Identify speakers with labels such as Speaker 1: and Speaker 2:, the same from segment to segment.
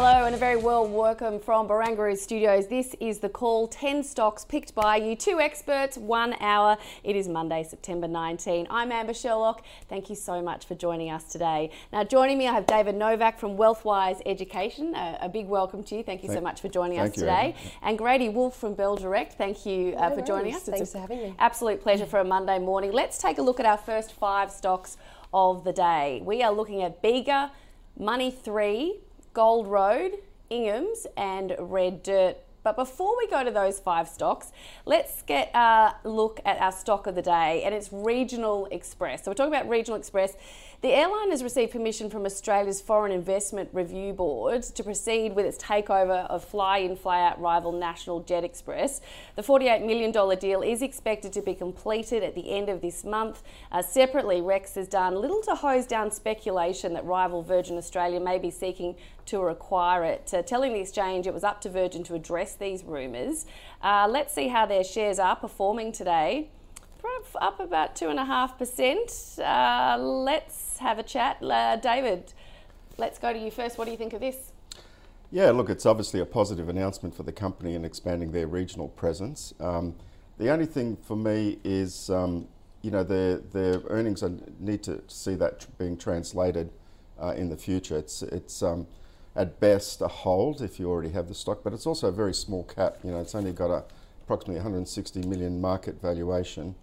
Speaker 1: Hello and a very warm welcome from Barangaroo Studios. This is the call 10 stocks picked by you, two experts, one hour. It is Monday, September 19. I'm Amber Sherlock. Thank you so much for joining us today. Now, joining me, I have David Novac from Wealthwise Education. A, a big welcome to you. Thank you
Speaker 2: Thank-
Speaker 1: so much for joining us
Speaker 2: you,
Speaker 1: today.
Speaker 2: Amber.
Speaker 1: And Grady Wulff from Bell Direct. Thank you uh,
Speaker 3: No
Speaker 1: for joining
Speaker 3: worries.
Speaker 1: us.
Speaker 3: Thanks
Speaker 1: It's
Speaker 3: for having me.
Speaker 1: Absolute pleasure for a Monday morning. Let's take a look at our first five stocks of the day. We are looking at Bega, Money 3, Gold Road, Ingham's, and Red Dirt. But before we go to those five stocks, let's get a look at our stock of the day, and it's Regional Express. So we're talking about Regional Express. The airline has received permission from Australia's Foreign Investment Review Board to proceed with its takeover of fly-in, fly-out rival National Jet Express. The $48 million deal is expected to be completed at the end of this month. Uh, separately, Rex has done little to hose down speculation that rival Virgin Australia may be seeking to acquire it, uh, telling the exchange it was up to Virgin to address these rumours. Uh, let's see how their shares are performing today. Up about two and a half percent. Uh, Let's have a chat, uh, David. Let's go to you first. What do you think of this?
Speaker 2: Yeah, look, it's obviously a positive announcement for the company in expanding their regional presence. Um, the only thing for me is, um, you know, their their earnings I need to see that being translated uh, in the future. It's it's um, at best a hold if you already have the stock, but it's also a very small cap. You know, it's only got a approximately 160 million market valuation.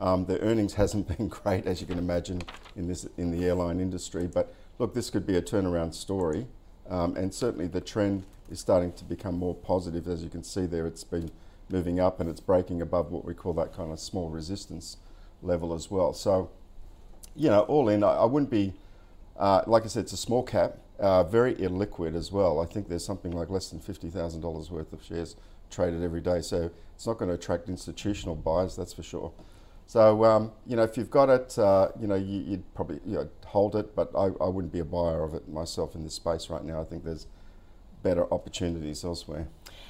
Speaker 2: Um, the earnings hasn't been great, as you can imagine, in this in the airline industry. But look, this could be a turnaround story, um, and certainly the trend is starting to become more positive. As you can see there, it's been moving up and it's breaking above what we call that kind of small resistance level as well. So, you know, all in, I, I wouldn't be, uh, like I said, it's a small cap, uh, very illiquid as well. I think there's something like less than $50,000 worth of shares traded every day. So it's not going to attract institutional buyers, that's for sure. So, um, you know, if you've got it, uh, you know, you, you'd probably you know, hold it, but I, I wouldn't be a buyer of it myself in this space right now. I think there's better opportunities elsewhere.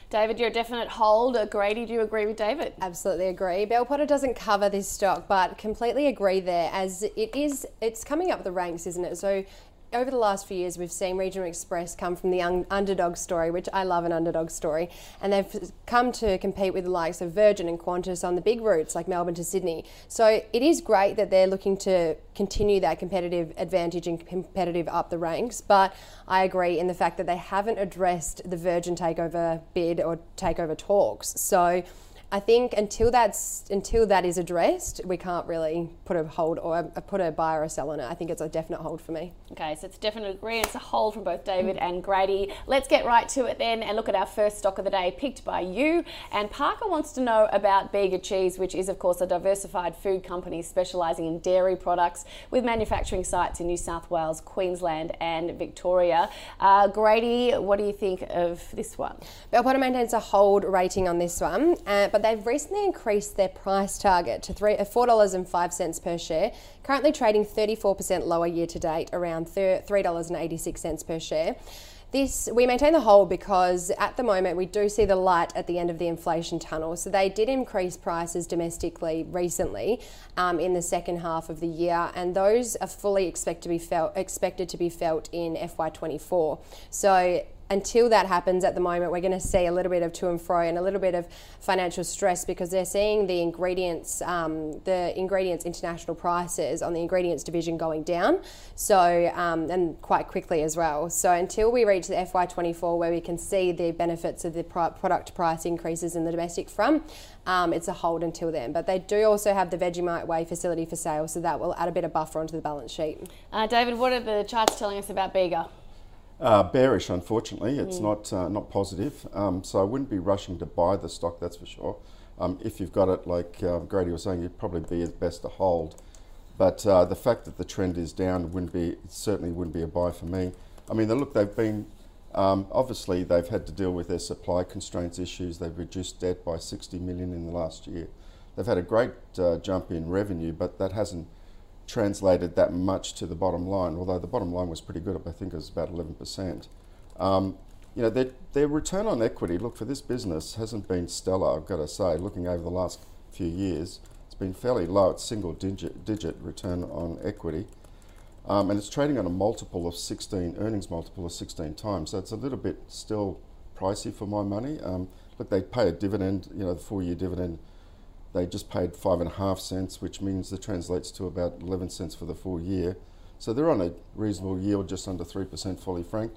Speaker 1: David, you're a definite hold. Uh, Grady, do you agree with David?
Speaker 3: Absolutely agree. Bell Potter doesn't cover this stock, but completely agree there as it is. It's coming up the ranks, isn't it? So. Over the last few years, we've seen Regional Express come from the un- underdog story, which I love an underdog story, and they've come to compete with the likes of Virgin and Qantas on the big routes like Melbourne to Sydney. So it is great that they're looking to continue that competitive advantage and competitive up the ranks. But I agree in the fact that they haven't addressed the Virgin takeover bid or takeover talks. So I think until that's until that is addressed, we can't really put a hold or a, put a buy or a sell on it. I think it's a definite hold for me.
Speaker 1: Okay, so it's definite agree. It's a hold from both David and Grady. Let's get right to it then and look at our first stock of the day picked by you. And Parker wants to know about Bega Cheese, which is, of course, a diversified food company specialising in dairy products with manufacturing sites in New South Wales, Queensland, and Victoria. Uh, Grady, what do you think of this one?
Speaker 3: Bell Potter maintains a hold rating on this one, uh, but they've recently increased their price target to three, uh, $4.05 per share, currently trading 34% lower year to date, around $3.86 per share. This we maintain the hold because at the moment we do see the light at the end of the inflation tunnel. So they did increase prices domestically recently um, in the second half of the year, and those are fully expect to be felt expected to be felt in FY24. So until that happens at the moment, we're going to see a little bit of to and fro and a little bit of financial stress because they're seeing the ingredients, um, the ingredients international prices on the ingredients division going down. So, um, and quite quickly as well. So, until we reach the FY24 where we can see the benefits of the product price increases in the domestic front, um, it's a hold until then. But they do also have the Vegemite Way facility for sale, so that will add a bit of buffer onto the balance sheet.
Speaker 1: Uh, David, what are the charts telling us about Bega?
Speaker 2: Uh, bearish, unfortunately. It's not uh, not positive. Um, so I wouldn't be rushing to buy the stock, that's for sure. Um, if you've got it, like uh, Grady was saying, you'd probably be best to hold. But uh, the fact that the trend is down wouldn't be certainly wouldn't be a buy for me. I mean, look, they've been um, obviously they've had to deal with their supply constraints issues. They've reduced debt by 60 million in the last year. They've had a great uh, jump in revenue, but that hasn't translated that much to the bottom line. Although the bottom line was pretty good, I think it was about 11%. Um, you know, their, their return on equity, look, for this business hasn't been stellar, I've got to say, looking over the last few years. It's been fairly low. It's single digit, digit return on equity. Um, and it's trading on a multiple of 16, earnings multiple of 16 times. So it's a little bit still pricey for my money. Um, look, they pay a dividend, you know, the four year dividend. They just paid five and a half cents, which means that translates to about 11 cents for the full year. So they're on a reasonable yield, just under 3% fully franked.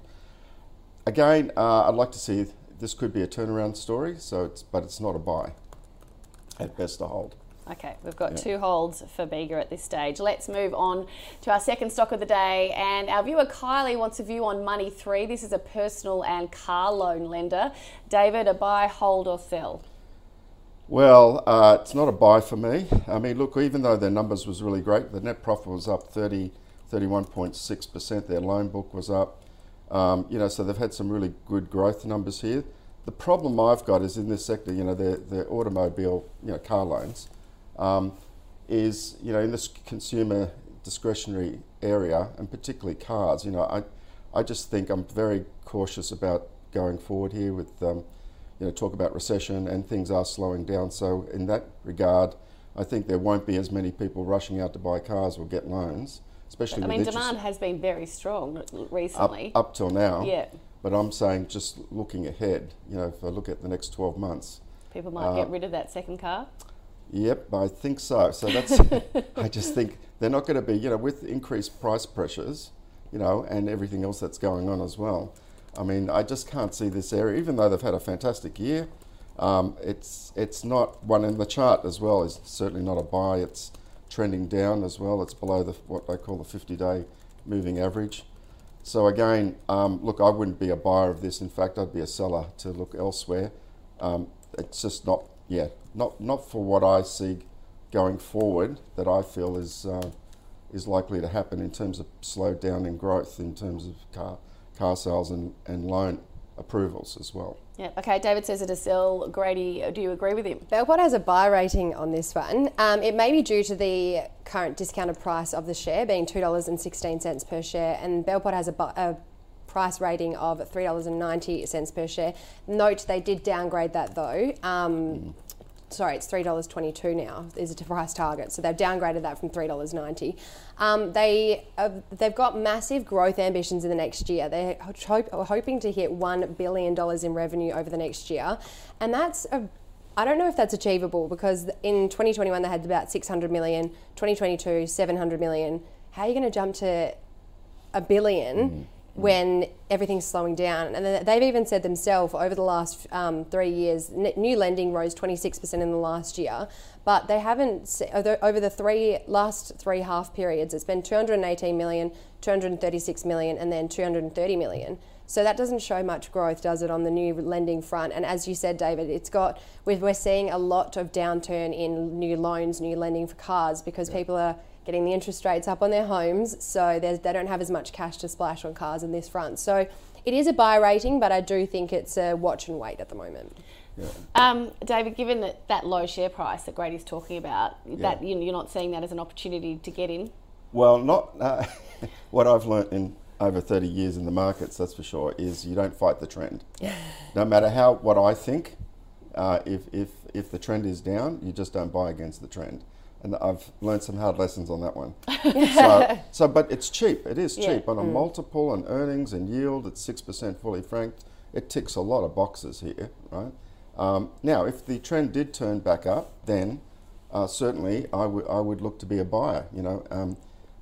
Speaker 2: Again, uh, I'd like to see this could be a turnaround story, so it's, but it's not a buy. At best, a hold.
Speaker 1: Okay, we've got yeah. two holds for Bega at this stage. Let's move on to our second stock of the day. And our viewer Kylie wants a view on Money 3. This is a personal and car loan lender. David, a buy, hold, or sell?
Speaker 2: Well, uh, it's not a buy for me. I mean, look, even though their numbers was really great, the net profit was up 30, 31.6%. Their loan book was up. Um, you know, so they've had some really good growth numbers here. The problem I've got is in this sector, you know, their, their automobile, you know, car loans, um, is, you know, in this consumer discretionary area, and particularly cars, you know, I, I just think I'm very cautious about going forward here with, um, you know, talk about recession and things are slowing down. So in that regard, I think there won't be as many people rushing out to buy cars or get loans especially.
Speaker 1: I mean, demand has been very strong recently.
Speaker 2: Up, up till now.
Speaker 1: Yeah.
Speaker 2: But I'm saying just looking ahead, you know, if I look at the next 12 months.
Speaker 1: People might uh, get rid of that second car?
Speaker 2: Yep, I think so. So that's, I just think they're not going to be, you know, with increased price pressures, you know, and everything else that's going on as well. I mean, I just can't see this area, even though they've had a fantastic year. Um, it's it's not one in the chart as well. It's certainly not a buy. It's trending down as well. It's below the, what they call the 50 day moving average. So again, um, look, I wouldn't be a buyer of this. In fact, I'd be a seller to look elsewhere. Um, it's just not, yeah, not not for what I see going forward that I feel is uh, is likely to happen in terms of slowdown in growth in terms of car car sales and, and loan approvals as well.
Speaker 1: Yeah. Okay. David says it is sell. Grady, do you agree with him?
Speaker 3: Bell Potter has a buy rating on this one. Um, it may be due to the current discounted price of the share being two dollars and sixteen cents per share, and Bell Potter has a, a price rating of $3.90 per share. Note they did downgrade that though. Um, mm sorry, it's $3.22 now is a price target. So they've downgraded that from $3.90. Um, they, they've got massive growth ambitions in the next year. They're hope, hoping to hit $1 billion in revenue over the next year. And that's a I don't know if that's achievable because in 2021 they had about 600 million, 2022 700 million. How are you going to jump to a 1000000000 mm when everything's slowing down. And they've even said themselves over the last um, three years, new lending rose 26% in the last year, but they haven't, over the three last three half periods, it's been 218 million, 236 million, and then 230 million. So that doesn't show much growth, does it, on the new lending front? And as you said, David, it's got we're seeing a lot of downturn in new loans, new lending for cars because yeah. people are getting the interest rates up on their homes, so they don't have as much cash to splash on cars in this front. So it is a buy rating, but I do think it's a watch and wait at the moment.
Speaker 1: Yeah. Um, David, given that, that low share price that Grady's talking about, yeah. that you, are not seeing that as an opportunity to get in?
Speaker 2: Well, not uh, what I've learnt in over 30 years in the markets, that's for sure, is you don't fight the trend. No matter how what I think, uh, if, if, if the trend is down, you just don't buy against the trend and I've learned some hard lessons on that one. so, so, but it's cheap. It is cheap yeah. on a mm. multiple and earnings and yield. It's six percent fully franked. It ticks a lot of boxes here, right? Um, now, if the trend did turn back up, then uh, certainly I would I would look to be a buyer. You know, um,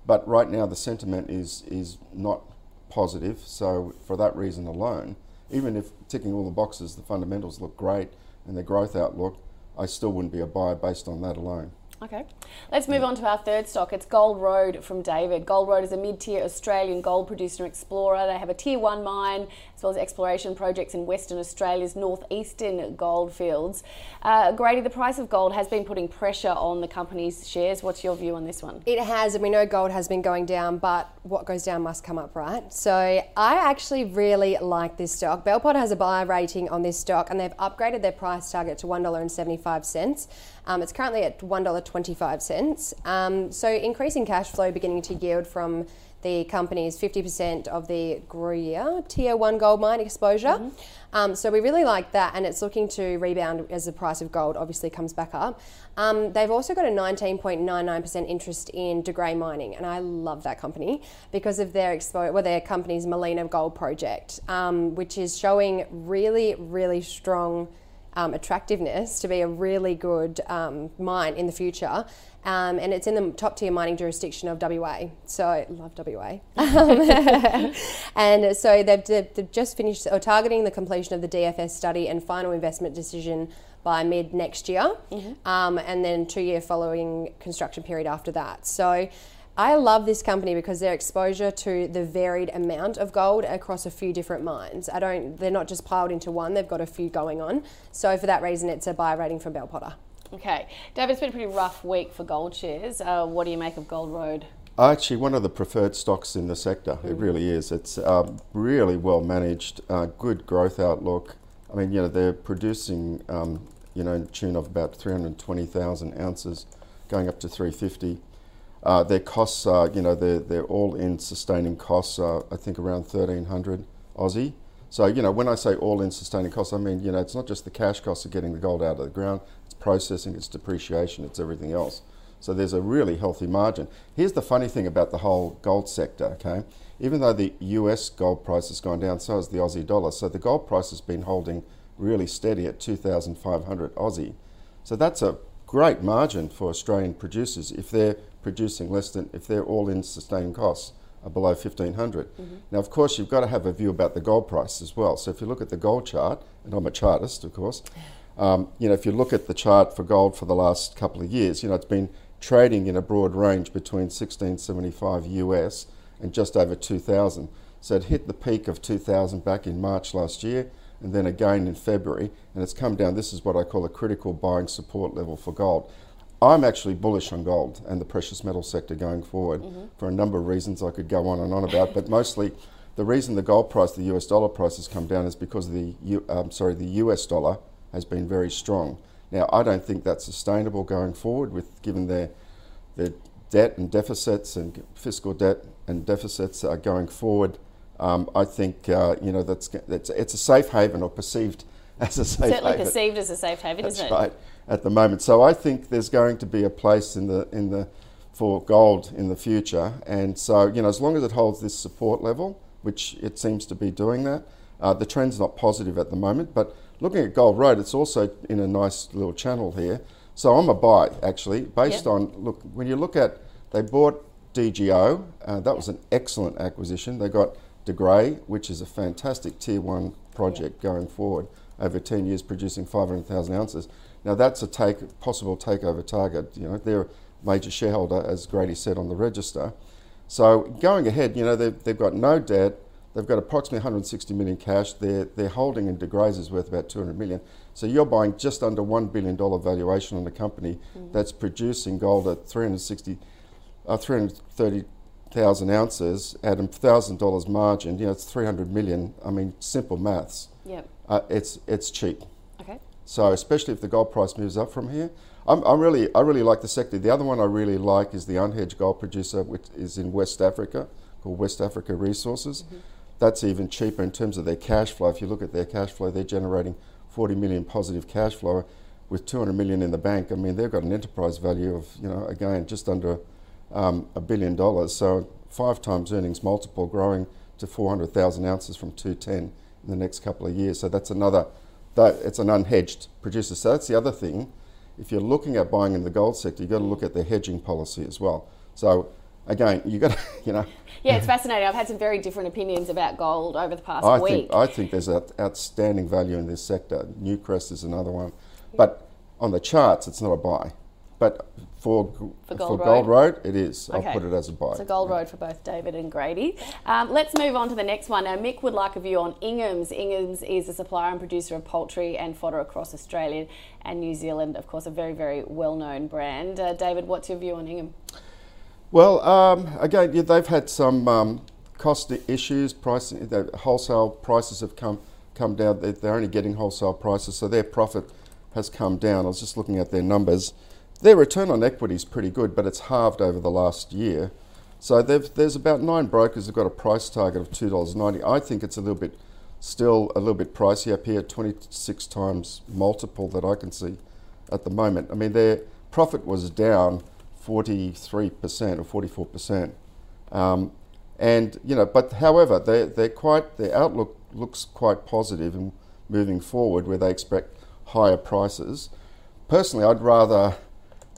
Speaker 2: but right now the sentiment is is not positive. So for that reason alone, even if ticking all the boxes, the fundamentals look great and the growth outlook, I still wouldn't be a buyer based on that alone.
Speaker 1: Okay. Let's move on to our third stock. It's Gold Road from David. Gold Road is a mid tier Australian gold producer and explorer. They have a tier one mine, as well as exploration projects in Western Australia's northeastern goldfields. Uh, Grady, the price of gold has been putting pressure on the company's shares. What's your view on this one?
Speaker 3: It has, and we know gold has been going down, but what goes down must come up, right? So I actually really like this stock. Bell Potter has a buy rating on this stock, and they've upgraded their price target to $1.75. Um, it's currently at $1.25. Um, so increasing cash flow beginning to yield from the company's 50% of the Gruyere Tier 1 gold mine exposure. Mm-hmm. Um, so we really like that, and it's looking to rebound as the price of gold obviously comes back up. Um, they've also got a 19.99% interest in De Grey Mining, and I love that company because of their expo- well, their company's Mallina Gold Project, um, which is showing really, really strong um, attractiveness to be a really good um, mine in the future. Um, and it's in the top tier mining jurisdiction of WA. So I love WA. and so they've, they've, just finished or targeting the completion of the DFS study and final investment decision by mid next year, mm-hmm. um, and then two year following construction period after that. So I love this company because their exposure to the varied amount of gold across a few different mines. I don't they're not just piled into one, they've got a few going on. So for that reason it's a buy rating from Bell Potter.
Speaker 1: Okay. David, it's been a pretty rough week for gold shares. Uh, what do you make of Gold Road?
Speaker 2: Actually, one of the preferred stocks in the sector. Mm. It really is. It's um, really well managed, uh, good growth outlook. I mean, you know, they're producing, um, you know, in tune of about 320,000 ounces, going up to 350. Uh, their costs are, you know, they're, they're all in sustaining costs are, I think, around 1,300 Aussie. So, you know, when I say all in sustaining costs, I mean, you know, it's not just the cash costs of getting the gold out of the ground, it's processing, it's depreciation, it's everything else. So there's a really healthy margin. Here's the funny thing about the whole gold sector, okay? Even though the US gold price has gone down, so has the Aussie dollar. So the gold price has been holding really steady at 2,500 Aussie. So that's a great margin for Australian producers if they're producing less than, if they're all in sustained costs are below 1500. Mm-hmm. Now, of course, you've got to have a view about the gold price as well. So if you look at the gold chart, and I'm a chartist, of course, um, you know, if you look at the chart for gold for the last couple of years, you know, it's been trading in a broad range between 1675 US and just over 2000. So it hit the peak of 2000 back in March last year and then again in February, and it's come down. This is what I call a critical buying support level for gold. I'm actually bullish on gold and the precious metal sector going forward mm-hmm. for a number of reasons I could go on and on about, but mostly the reason the gold price, the US dollar price has come down is because the U, um, sorry the US dollar has been very strong. Now I don't think that's sustainable going forward, with given their their debt and deficits and fiscal debt and deficits are going forward. Um, I think uh, you know that's, that's it's a safe haven or perceived as a safe
Speaker 1: Certainly
Speaker 2: haven.
Speaker 1: perceived as a safe haven,
Speaker 2: That's
Speaker 1: isn't
Speaker 2: it? right at the moment. So I think there's going to be a place in the in the for gold in the future, and so you know as long as it holds this support level, which it seems to be doing that, uh, the trend's not positive at the moment. But looking at Gold Road, it's also in a nice little channel here. So I'm a buy actually, based yep. on look when you look at they bought DGO, uh, that was an excellent acquisition. They got De Grey, which is a fantastic tier one project going forward over 10 years, producing 500,000 ounces. Now that's a take possible takeover target. You know, they're a major shareholder, as Grady said on the register. So going ahead, you know, they've, they've got no debt. They've got approximately 160 million cash. Their their holding in De Grey's is worth about 200 million. So you're buying just under one billion dollar valuation on a company mm. that's producing gold at 360, uh, 330,000 ounces at a thousand dollars margin. You know, it's 300 million. I mean, simple maths.
Speaker 1: Yep.
Speaker 2: Uh, it's it's cheap.
Speaker 1: Okay.
Speaker 2: So especially if the gold price moves up from here, I'm, I'm, really I really like the sector. The other one I really like is the unhedged gold producer, which is in West Africa, called West Africa Resources. Mm-hmm. That's even cheaper in terms of their cash flow. If you look at their cash flow, they're generating 40 million positive cash flow with 200 million in the bank. I mean, they've got an enterprise value of you know again just under um, a billion dollars. So five times earnings multiple, growing to 400,000 ounces from 210 in the next couple of years. So that's another that it's an unhedged producer. So that's the other thing. If you're looking at buying in the gold sector, you've got to look at their hedging policy as well. So again, you've got to, you know.
Speaker 1: Yeah, it's fascinating. I've had some very different opinions about gold over the past
Speaker 2: I
Speaker 1: week.
Speaker 2: Think, I think there's an outstanding value in this sector. Newcrest is another one. But on the charts, it's not a buy. but for
Speaker 1: For
Speaker 2: for
Speaker 1: Gold
Speaker 2: Gold,
Speaker 1: Road?
Speaker 2: Road? it is.
Speaker 1: Okay.
Speaker 2: I'll put it as a buy.
Speaker 1: It's a Gold Road for both David and Grady. Um, let's move on to the next one. Now, Mick would like a view on Ingham's. Ingham's is a supplier and producer of poultry and fodder across Australia and New Zealand. Of course, a very, very well-known brand. Uh, David, what's your view on Ingham?
Speaker 2: Well, um, again, yeah, they've had some um, cost issues. Pricing, the wholesale prices have come come down. They're only getting wholesale prices, so their profit has come down. I was just looking at their numbers. Their return on equity is pretty good, but it's halved over the last year. So there's about nine brokers who've got a price target of two dollars ninety. I think it's a little bit, still a little bit pricey up here. Twenty six times multiple that I can see at the moment. I mean, their profit was down 43% or 44%. Um, and, you know, but however, they, they're quite, their outlook looks quite positive and moving forward where they expect higher prices. Personally, I'd rather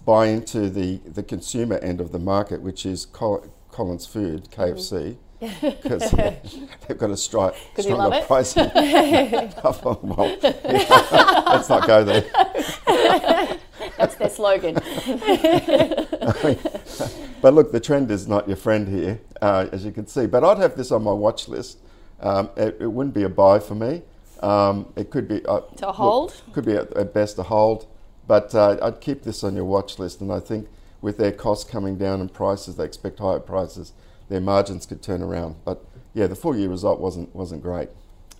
Speaker 2: buy into the, the consumer end of the market, which is Col- Collins Food, KFC. Because they've got a stri- stronger pricing. well, let's not go there.
Speaker 1: That's their slogan.
Speaker 2: But look, the trend is not your friend here, uh, as you can see. But I'd have this on my watch list. Um, it, it wouldn't be a buy for me. Um, it could be uh,
Speaker 1: To hold?
Speaker 2: Look, could be at, at best a hold, but uh, I'd keep this on your watch list. And I think with their costs coming down and prices, they expect higher prices. Their margins could turn around. But yeah, the full year result wasn't wasn't great.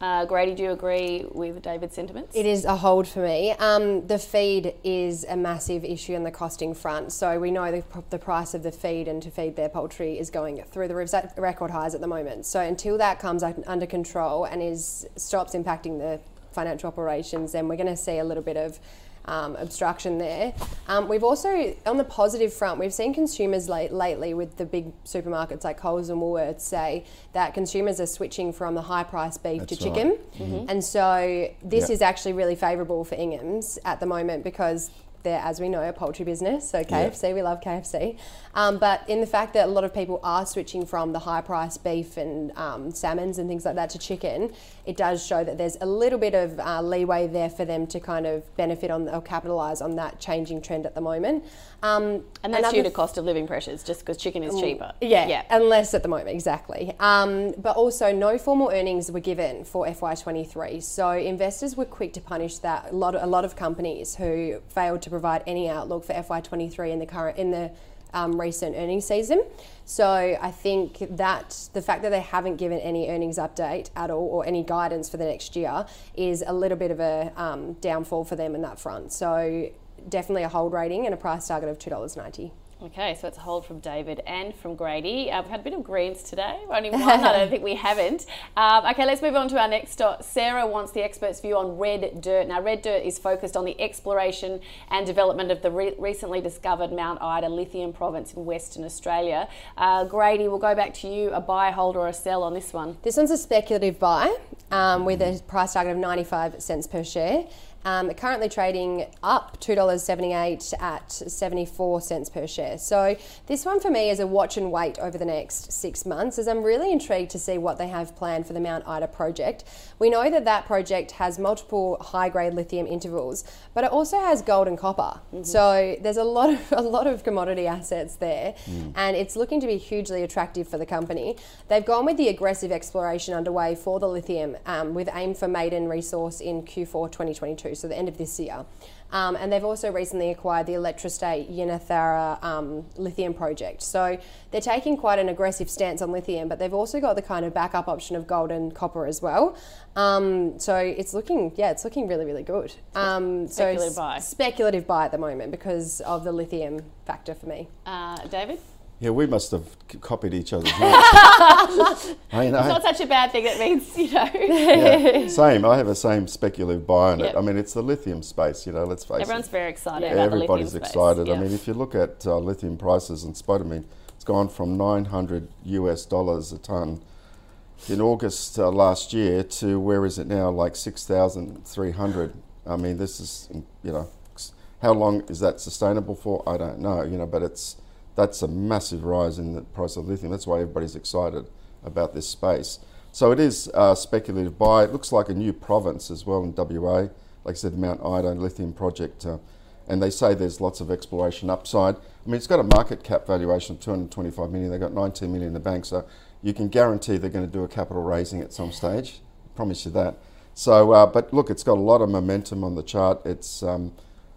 Speaker 1: Uh, Grady, do you agree with David's sentiments?
Speaker 3: It is a hold for me. Um, the feed is a massive issue on the costing front. So we know the, the price of the feed and to feed their poultry is going through the revs- record highs at the moment. So until that comes under control and is stops impacting the financial operations, then we're going to see a little bit of um, obstruction there. Um, we've also, on the positive front, we've seen consumers late, lately with the big supermarkets like Coles and Woolworths say that consumers are switching from the high price beef
Speaker 2: That's
Speaker 3: to
Speaker 2: right.
Speaker 3: chicken. And so this
Speaker 2: Yeah.
Speaker 3: is actually really favourable for Ingham's at the moment because they're, as we know, a poultry business. So KFC, we love KFC. Um, but in the fact that a lot of people are switching from the high price beef and um, salmons and things like that to chicken, it does show that there's a little bit of uh, leeway there for them to kind of benefit on or capitalise on that changing trend at the moment. Um,
Speaker 1: and that's due to cost of living pressures, just because chicken is cheaper.
Speaker 3: yeah,
Speaker 1: Yeah.
Speaker 3: unless at the moment, exactly. Um, but also, no formal earnings were given for FY23. So investors were quick to punish that. A lot, a lot of companies who failed to provide any outlook for FY23 in the current in the um, recent earnings season. So I think that the fact that they haven't given any earnings update at all or any guidance for the next year is a little bit of a um, downfall for them in that front. So definitely a hold rating and a price target of two dollars ninety.
Speaker 1: Okay, so it's a hold from David and from Grady. Uh, we've had a bit of greens today. Only one, I don't think we haven't. Um, okay, let's move on to our next stop. Sarah wants the expert's view on red dirt. Now, red dirt is focused on the exploration and development of the re- recently discovered Mount Ida lithium province in Western Australia. Uh, Grady, we'll go back to you. A buy, hold, or a sell on this one?
Speaker 3: This one's a speculative buy um, with a price target of 95 cents per share. Um, currently trading up $2.78 at 74 cents per share. So, this one for me is a watch and wait over the next six months as I'm really intrigued to see what they have planned for the Mount Ida project. We know that that project has multiple high grade lithium intervals, but it also has gold and copper. So, there's a lot of, a lot of commodity assets there, and it's looking to be hugely attractive for the company. They've gone with the aggressive exploration underway for the lithium um, with aim for maiden resource in Q4 2022, so the end of this year. Um, and they've also recently acquired the Electrostate Yinnetharra um, lithium project. So they're taking quite an aggressive stance on lithium, but they've also got the kind of backup option of gold and copper as well. Um, so it's looking, yeah, it's looking really, really good. Um, so
Speaker 1: speculative
Speaker 3: s-
Speaker 1: buy.
Speaker 3: Speculative buy at the moment because of the lithium factor for me.
Speaker 1: Uh, David?
Speaker 2: Yeah, we must have c- copied each other's. I mean,
Speaker 1: It's
Speaker 2: I,
Speaker 1: not such a bad thing. It means, you know,
Speaker 2: yeah, same. I have a same speculative buy on
Speaker 1: Yep.
Speaker 2: it. I mean, it's the lithium space. You know, let's face
Speaker 1: everyone's
Speaker 2: it.
Speaker 1: Everyone's very excited
Speaker 3: Yeah.
Speaker 2: Everybody's
Speaker 1: the
Speaker 2: excited. I mean, if you look at uh, lithium prices and spodumene, it's gone from 900 US dollars a ton in August uh, last year to where is it now? Like 6,300. I mean, this is you know, how long is that sustainable for? I don't know. You know, but it's that's a massive rise in the price of lithium. That's why everybody's excited about this space. So it is uh, speculative buy. It looks like a new province as well in WA. Like I said, Mount Ida lithium project. Uh, and they say there's lots of exploration upside. I mean, it's got a market cap valuation of 225 million. They've got 19 million in the bank, so you can guarantee they're going to do a capital raising at some stage. I promise you that. So, uh, but look, it's got a lot of momentum on the chart. It's um,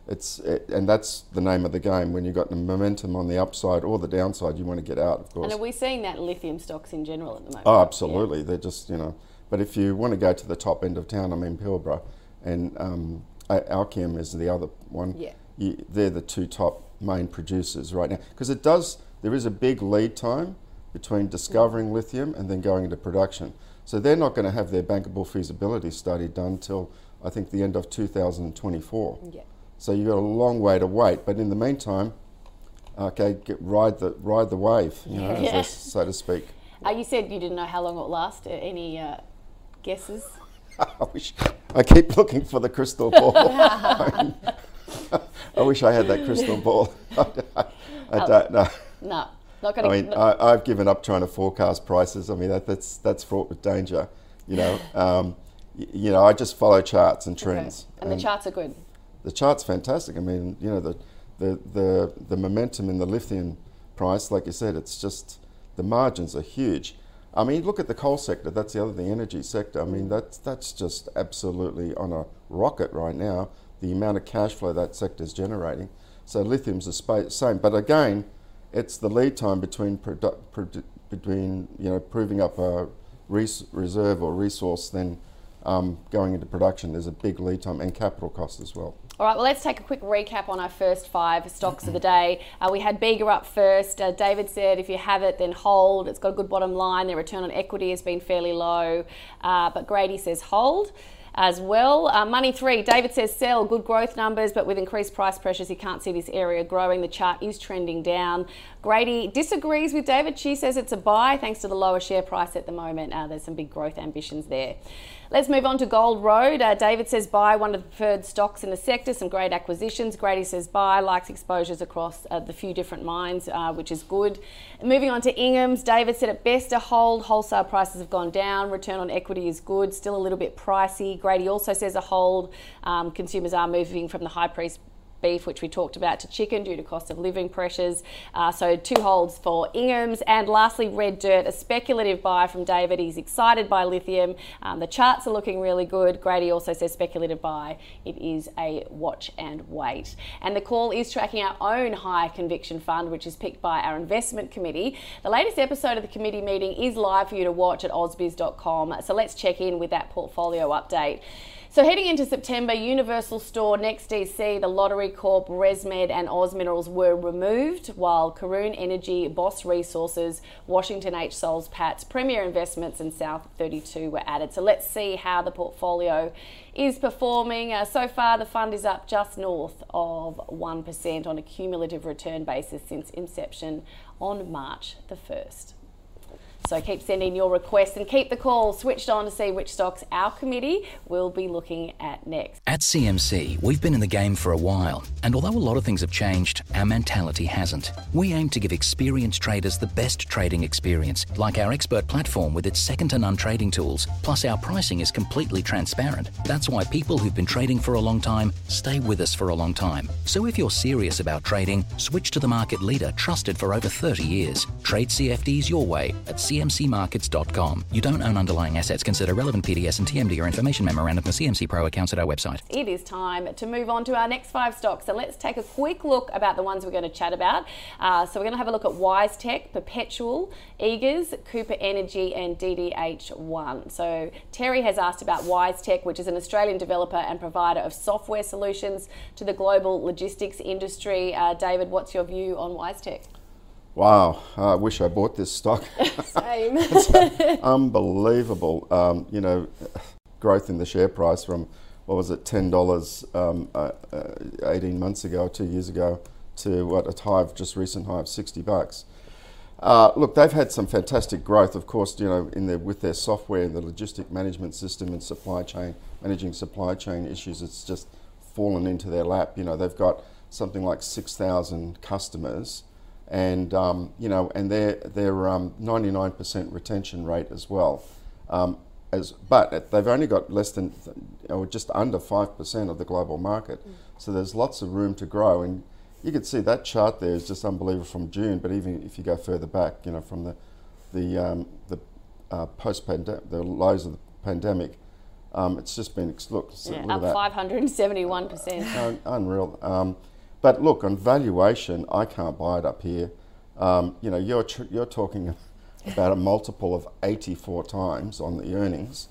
Speaker 2: it's it, and that's the name of the game. When you've got the momentum on the upside or the downside, you want to get out, of course.
Speaker 1: And are we seeing that lithium stocks in general at the moment?
Speaker 2: Oh, absolutely. Yeah. They're just you know. But if you want to go to the top end of town, I mean Pilbara, and um, is the other one.
Speaker 3: Yeah.
Speaker 2: You, they're the two top main producers right now because it does. There is a big lead time between discovering lithium and then going into production. So they're not going to have their bankable feasibility study done till I think the end of 2024.
Speaker 3: Yeah.
Speaker 2: So you've got a long way to wait. But in the meantime, okay, get, ride the ride the wave, you know, yeah. so to speak.
Speaker 1: Uh, you said you didn't know how long it will last. Any uh, guesses?
Speaker 2: I wish I keep looking for the crystal ball. I, wish I had that crystal ball. I, I don't know.
Speaker 1: No, not going to.
Speaker 2: I mean, I, have given up trying to forecast prices. I mean, that, that's that's fraught with danger. You know, um, y- you know, I just follow charts and trends.
Speaker 1: Okay. And, and, the charts are good.
Speaker 2: The chart's fantastic. I mean, you know, the the the the momentum in the lithium price, like you said, it's just the margins are huge. I mean, look at the coal sector. That's the other, the energy sector. I mean, that's that's just absolutely on a rocket right now. The amount of cash flow that sector is generating. So lithium's the same. But again, it's the lead time between produ- produ- between you know proving up a res- reserve or resource then um, going into production. There's a big lead time and capital cost as well.
Speaker 1: All right, well, let's take a quick recap on our first five stocks of the day. Uh, we had Bega up first. Uh, David said if you have it, then hold. It's got a good bottom line. Their return on equity has been fairly low. Uh, but Grady says hold as well. Uh, money three, David says sell, good growth numbers, but with increased price pressures, he can't see this area growing. The chart is trending down. Grady disagrees with David. She says it's a buy thanks to the lower share price at the moment. Uh, there's some big growth ambitions there. Let's move on to Gold Road. Uh, David says buy, one of the preferred stocks in the sector, some great acquisitions. Grady says buy, likes exposures across uh, the few different mines, uh, which is good. Moving on to Ingham's, David said at best a hold, wholesale prices have gone down, return on equity is good, still a little bit pricey. Grady also says a hold, um, consumers are moving from the high price beef, which we talked about, to chicken due to cost of living pressures. Uh, so two holds for Ingham's. And lastly, Red Dirt, a speculative buy from David. He's excited by lithium. Um, the charts are looking really good. Grady also says speculative buy. It is a watch and wait. And the call is tracking our own high conviction fund, which is picked by our investment committee. The latest episode of the committee meeting is live for you to watch at ausbiz.com. So let's check in with that portfolio update. So heading into September, Universal Store, NEXTDC, the Lottery Corp, ResMed and Oz Minerals were removed, while Karoon Energy, Boss Resources, Washington H. Soul Patts, Premier Investments and South 32 were added. So let's see how the portfolio is performing. Uh, so far, the fund is up just north of 1% on a cumulative return basis since inception on March the 1st. So keep sending your requests and keep the call switched on to see which stocks our committee will be looking at next.
Speaker 4: At CMC, we've been in the game for a while, and although a lot of things have changed, our mentality hasn't. We aim to give experienced traders the best trading experience, like our expert platform with its second to none trading tools. Plus, our pricing is completely transparent. That's why people who've been trading for a long time stay with us for a long time. So if you're serious about trading, switch to the market leader trusted for over 30 years. Trade CFDs your way at CMC cmcmarkets.com. You don't own underlying assets. Consider relevant PDS and TMD or information memorandum for CMC Pro accounts at our website.
Speaker 1: It is time to move on to our next five stocks. So let's take a quick look about the ones we're going to chat about. Uh, so we're going to have a look at WiseTech, Perpetual, Eagers, Cooper Energy, and DDH1. So Terry has asked about WiseTech, which is an Australian developer and provider of software solutions to the global logistics industry. Uh, David, what's your view on WiseTech?
Speaker 2: Wow, I wish I bought this stock.
Speaker 3: Same.
Speaker 2: unbelievable. Um, you know, growth in the share price from what was it, ten dollars um, uh, uh, eighteen months ago, two years ago, to what a high of just recent high of sixty bucks. Uh, look, they've had some fantastic growth, of course. You know, in their with their software and the logistic management system and supply chain managing supply chain issues, it's just fallen into their lap. You know, they've got something like six thousand customers and um, you know, and their their 99% um, retention rate as well. Um, as but they've only got less than or just under five percent of the global market. Mm. So there's lots of room to grow, and you can see that chart there is just unbelievable from June. But even if you go further back, you know, from the the um, the uh, post pandemic, the lows of the pandemic, um, it's just been look,
Speaker 1: yeah, look up five hundred and seventy one percent.
Speaker 2: Unreal. Um, but look on valuation, I can't buy it up here. Um, you know, you're tr- you're talking about a multiple of 84 times on the earnings.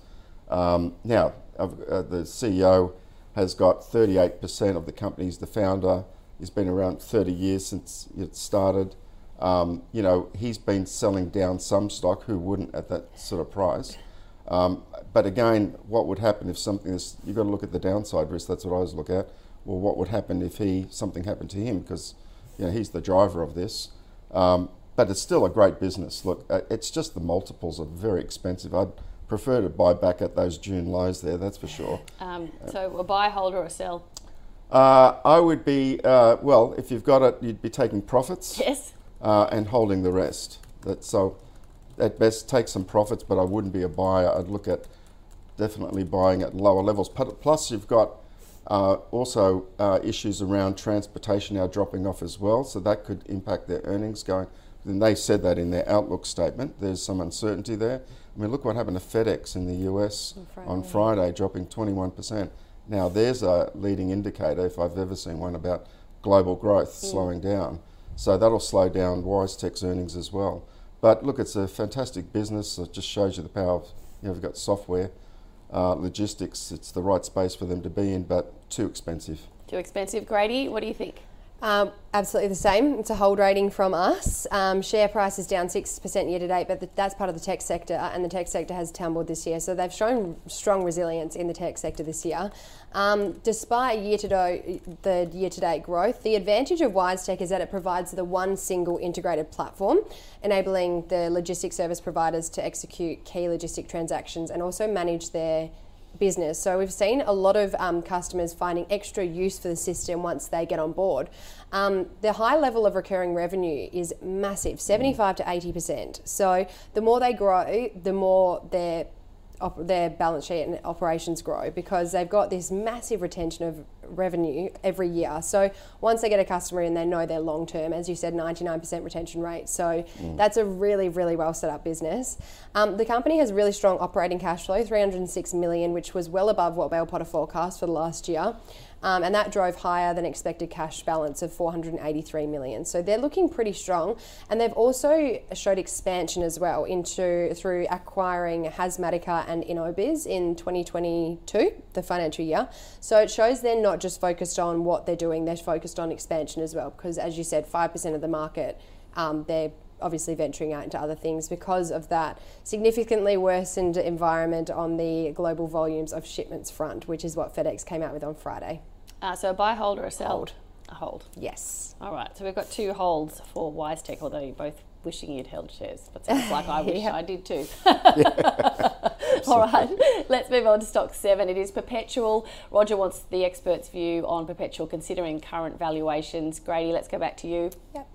Speaker 2: Um, now, uh, the CEO has got 38% of the company. He's the founder. He's been around 30 years since it started. Um, you know, he's been selling down some stock. Who wouldn't at that sort of price? Um, but again, what would happen if something is? You've got to look at the downside risk. That's what I always look at. Well, what would happen if he something happened to him? Because you know he's the driver of this. Um, but it's still a great business. Look, uh, it's just the multiples are very expensive. I'd prefer to buy back at those June lows there. That's for sure.
Speaker 1: Um, so a buy, hold, or a sell?
Speaker 2: Uh, I would be uh, well if you've got it, you'd be taking profits.
Speaker 1: Yes.
Speaker 2: Uh, and holding the rest. That so, at best, take some profits, but I wouldn't be a buyer. I'd look at definitely buying at lower levels. Plus, you've got uh, also uh, issues around transportation are dropping off as well, so that could impact their earnings going and they said that in their outlook statement. There's some uncertainty there. I mean, look what happened to FedEx in the US on Friday, on Friday dropping 21%. Now, there's a leading indicator, if I've ever seen one, about global growth mm. slowing down. So that'll slow down WiseTech's earnings as well. But look, it's a fantastic business. It just shows you the power of, you know, we've got software, uh, logistics. It's the right space for them to be in, but too expensive.
Speaker 1: Too expensive. Grady, what do you think?
Speaker 3: Um, absolutely the same. It's a hold rating from us. Um, share price is down 6% year to date, but the, that's part of the tech sector, and the tech sector has tumbled this year. So they've shown strong resilience in the tech sector this year. Um, despite year to date, the year to date growth, the advantage of WiseTech is that it provides the one single integrated platform, enabling the logistics service providers to execute key logistic transactions and also manage their business. So we've seen a lot of um, customers finding extra use for the system once they get on board. Um, the high level of recurring revenue is massive, 75 to 80%. So the more they grow, the more their their balance sheet and operations grow because they've got this massive retention of revenue every year. So once they get a customer in, they know they're long term. As you said, 99% retention rate. So mm. that's a really, really well set up business. Um, the company has really strong operating cash flow, 306 million, which was well above what Bell Potter forecast for the last year. Um, and that drove higher than expected cash balance of 483 million. So they're looking pretty strong, and they've also showed expansion as well into through acquiring Hazmatica and Innobiz in 2022, the financial year. So it shows they're not just focused on what they're doing; they're focused on expansion as well. Because as you said, five percent of the market, um, they're obviously venturing out into other things because of that significantly worsened environment on the global volumes of shipments front, which is what FedEx came out with on Friday.
Speaker 1: Uh, so a buy, hold, or a sell?
Speaker 3: Hold.
Speaker 1: A hold.
Speaker 3: Yes.
Speaker 1: All right. So we've got two holds for WiseTech, although you're both wishing you'd held shares. But sounds like I wish I did too. All right. Let's move on to stock seven. It is Perpetual. Roger wants the expert's view on Perpetual considering current valuations. Grady, let's go back to you.
Speaker 3: Yep.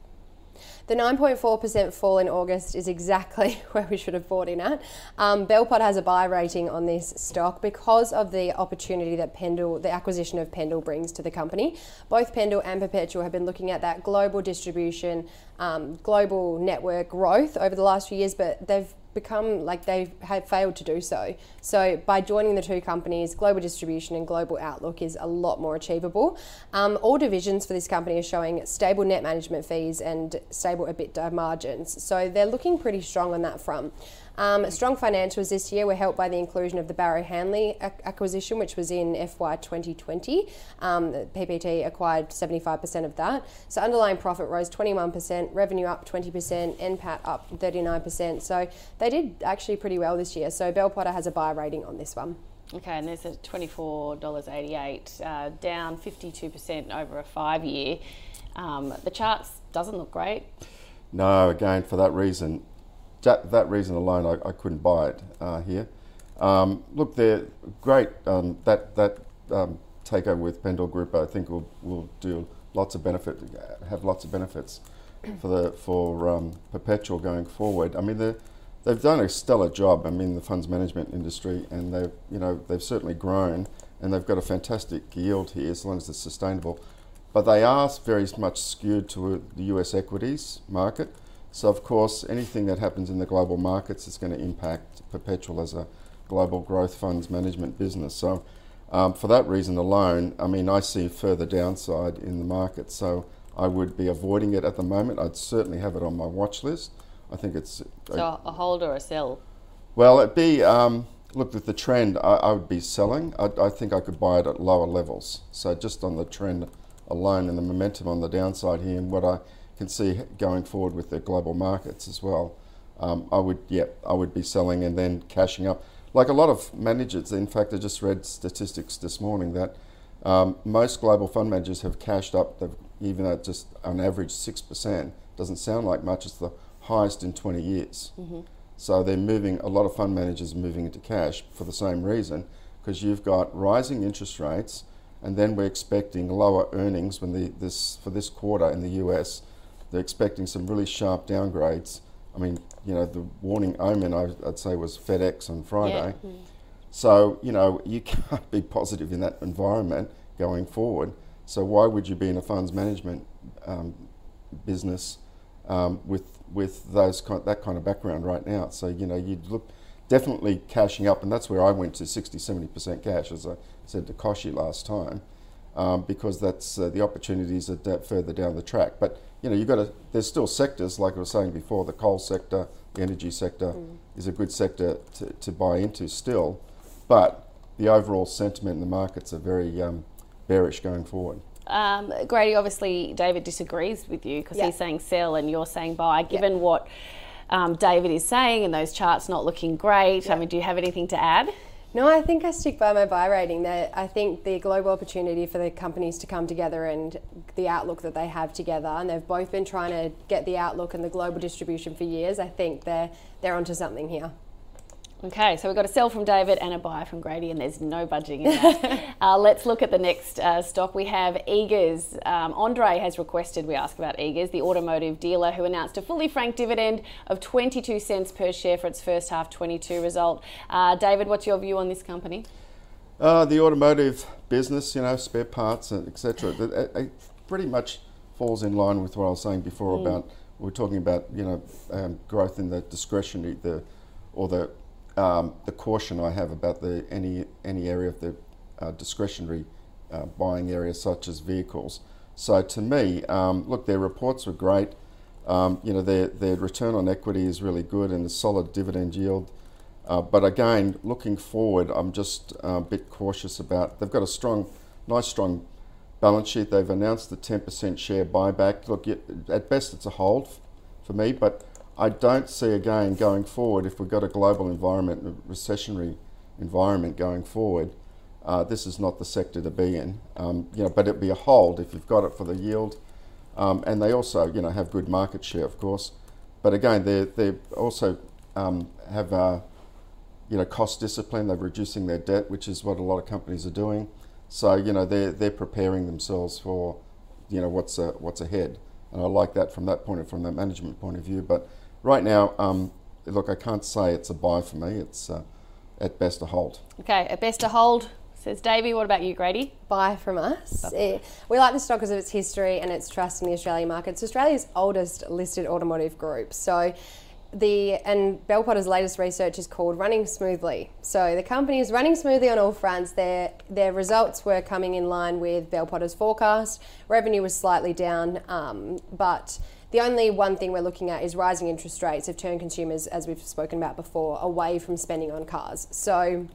Speaker 3: The 9.4% fall in August is exactly where we should have bought in at. Um, has a buy rating on this stock because of the opportunity that Pendal, the acquisition of Pendal brings to the company. Both Pendal and Perpetual have been looking at that global distribution, um, global network growth over the last few years, but they've become like they have failed to do so. So by joining the two companies, global distribution and global outlook is a lot more achievable. Um, all divisions for this company are showing stable net management fees and stable EBITDA margins. So they're looking pretty strong on that front. Um, strong financials this year were helped by the inclusion of the Barrow Hanley acquisition, which was in FY 2020. Um, PPT acquired 75% of that. So underlying profit rose 21%, revenue up 20%, NPAT up 39%. So they did actually pretty well this year. So Bell Potter has a buy rating on this one.
Speaker 1: Okay, and there's a $24.88, uh, down 52% over a five year. Um, the charts doesn't look great.
Speaker 2: No, again, for that reason, that, that reason alone, I, I couldn't buy it uh, here. Um, look, they're great. Um, that that um, takeover with Pendal Group, I think, will will do lots of benefit, have lots of benefits for the for um, Perpetual going forward. I mean, the they've done a stellar job. I mean, the funds management industry, and they've you know they've certainly grown, and they've got a fantastic yield here as long as it's sustainable. But they are very much skewed to the U.S. equities market. So of course, anything that happens in the global markets is going to impact Perpetual as a global growth funds management business. So. Um, for that reason alone, I mean, I see further downside in the market. So I would be avoiding it at the moment. I'd certainly have it on my watch list. I think it's
Speaker 1: so a, a hold or a sell.
Speaker 2: Well, it'd be um, look with the trend. I, I would be selling. I, I, think I could buy it at lower levels. So just on the trend alone and the momentum on the downside here, and what I can see going forward with the global markets as well, um, I would yeah I would be selling and then cashing up. Like a lot of managers, in fact, I just read statistics this morning that um, most global fund managers have cashed up. They've even at just on average 6%, doesn't sound like much, it's the highest in 20 years. Mm-hmm. So they're moving, a lot of fund managers are moving into cash for the same reason, because you've got rising interest rates, and then we're expecting lower earnings when the, this for this quarter in the US. They're expecting some really sharp downgrades. I mean, you know, the warning omen I, would say was FedEx on Friday. Yeah. Mm. So, you know, you can't be positive in that environment going forward. So why would you be in a funds management um, business um, with with those kind, that kind of background right now? So you know you'd look definitely cashing up, and that's where I went to 60, 70 percent cash, as I said to Koshi last time, um, because that's uh, the opportunities are further down the track. But you know you've got to. There's still sectors like I was saying before. The coal sector, the energy sector, mm. is a good sector to, to buy into still, but the overall sentiment in the markets are very um, bearish going forward.
Speaker 1: Um, Grady, obviously, David disagrees with you because yeah. he's saying sell and you're saying buy. Given yeah. what um, David is saying and those charts not looking great, yeah. I mean, do you have anything to add?
Speaker 3: No, I think I stick by my buy rating. That I think the global opportunity for the companies to come together and the outlook that they have together, and they've both been trying to get the outlook and the global distribution for years. I think they're they're onto something here.
Speaker 1: Okay, so we've got a sell from David and a buy from Grady, and there's no budging in that. uh, let's look at the next uh, stock. We have Eagers. Um, Andre has requested we ask about Eagers, the automotive dealer who announced a fully franked dividend of 22 cents per share for its first half 22 result. Uh, David, what's your view on this company?
Speaker 2: Uh, the automotive business, you know, spare parts, etc. It pretty much falls in line with what I was saying before mm. about we are talking about, you know, um, growth in the discretionary, the or the um, the caution I have about the any any area of the uh, discretionary uh, buying area, such as vehicles. So to me, um, look, their reports were great. Um, you know, their their return on equity is really good and a solid dividend yield. Uh, but again, looking forward, I'm just uh, a bit cautious about. They've got a strong, nice, strong balance sheet. They've announced the 10% share buyback. Look, at best, it's a hold for me, but I don't see again going forward if we've got a global environment, a recessionary environment going forward. Uh, this is not the sector to be in. Um, you know, but it'd be a hold if you've got it for the yield, um, and they also you know have good market share, of course. But again, they they also um, have uh, you know cost discipline. They're reducing their debt, which is what a lot of companies are doing. So you know they're they're preparing themselves for you know what's uh, what's ahead, and I like that from that point of from that management point of view. But right now, um, look, I can't say it's a buy for me. It's uh, at best a hold.
Speaker 1: Okay, at best a hold. Says Davey, what about you, Grady?
Speaker 3: Buy from us. Yeah. We like the stock because of its history and its trust in the Australian market. It's Australia's oldest listed automotive group. So the and Bell Potter's latest research is called Running Smoothly. So the company is running smoothly on all fronts. Their their results were coming in line with Bell Potter's forecast. Revenue was slightly down, um, but the only one thing we're looking at is rising interest rates have turned consumers, as we've spoken about before, away from spending on cars. So